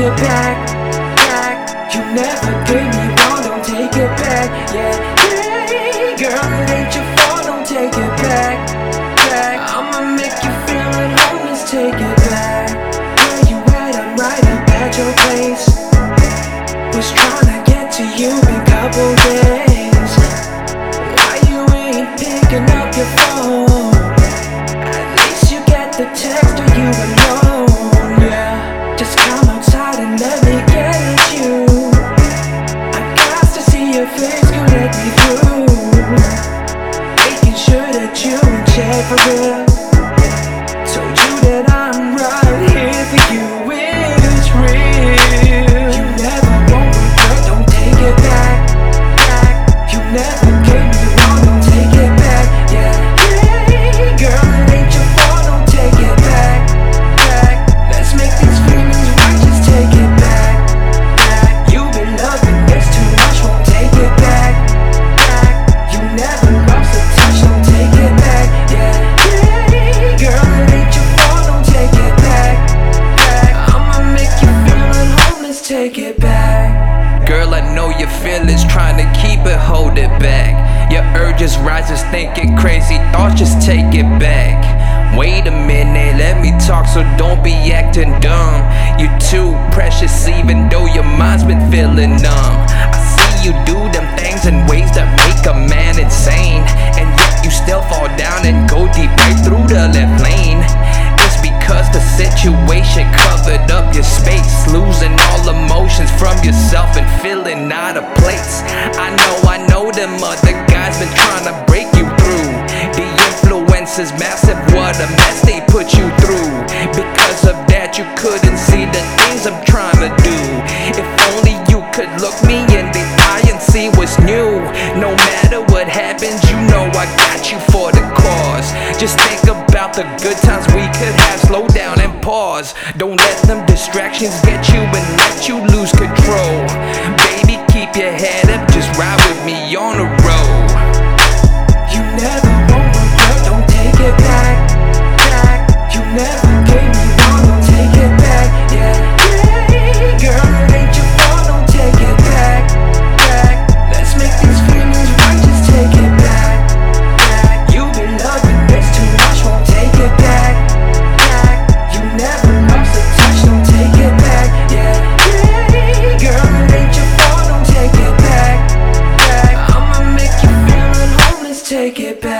it back, back. You never gave me wrong, don't take it back, yeah. Hey, girl, it ain't your fault, don't take it back, back. I'ma make you feel at home, let's take it back. Where you at? I'm right up at your place. Was trying to get to you in couple days. Back. Girl, I know your feelings, trying to keep it, hold it back. Your urges rises, thinking crazy thoughts, just take it back. Wait a minute, let me talk, so don't be acting dumb. You're too precious, even though your mind's been feeling numb. I see you do them things in ways that make a man insane, and yet you still fall down and go deep right through the left lane. It's because the situation covered up your space, losing all emotions from yourself and feeling out of place. I know, I know them other guys been trying to break you through. The influence is massive, what a mess they put you through. Because of that, you couldn't see the things I'm trying to do. If only you could look me in the eye and see what's new. No matter what happens, you know I got you for the cause. Just think about the good times we could have. Slow down and pause. Don't let them distractions get you and let you take it back.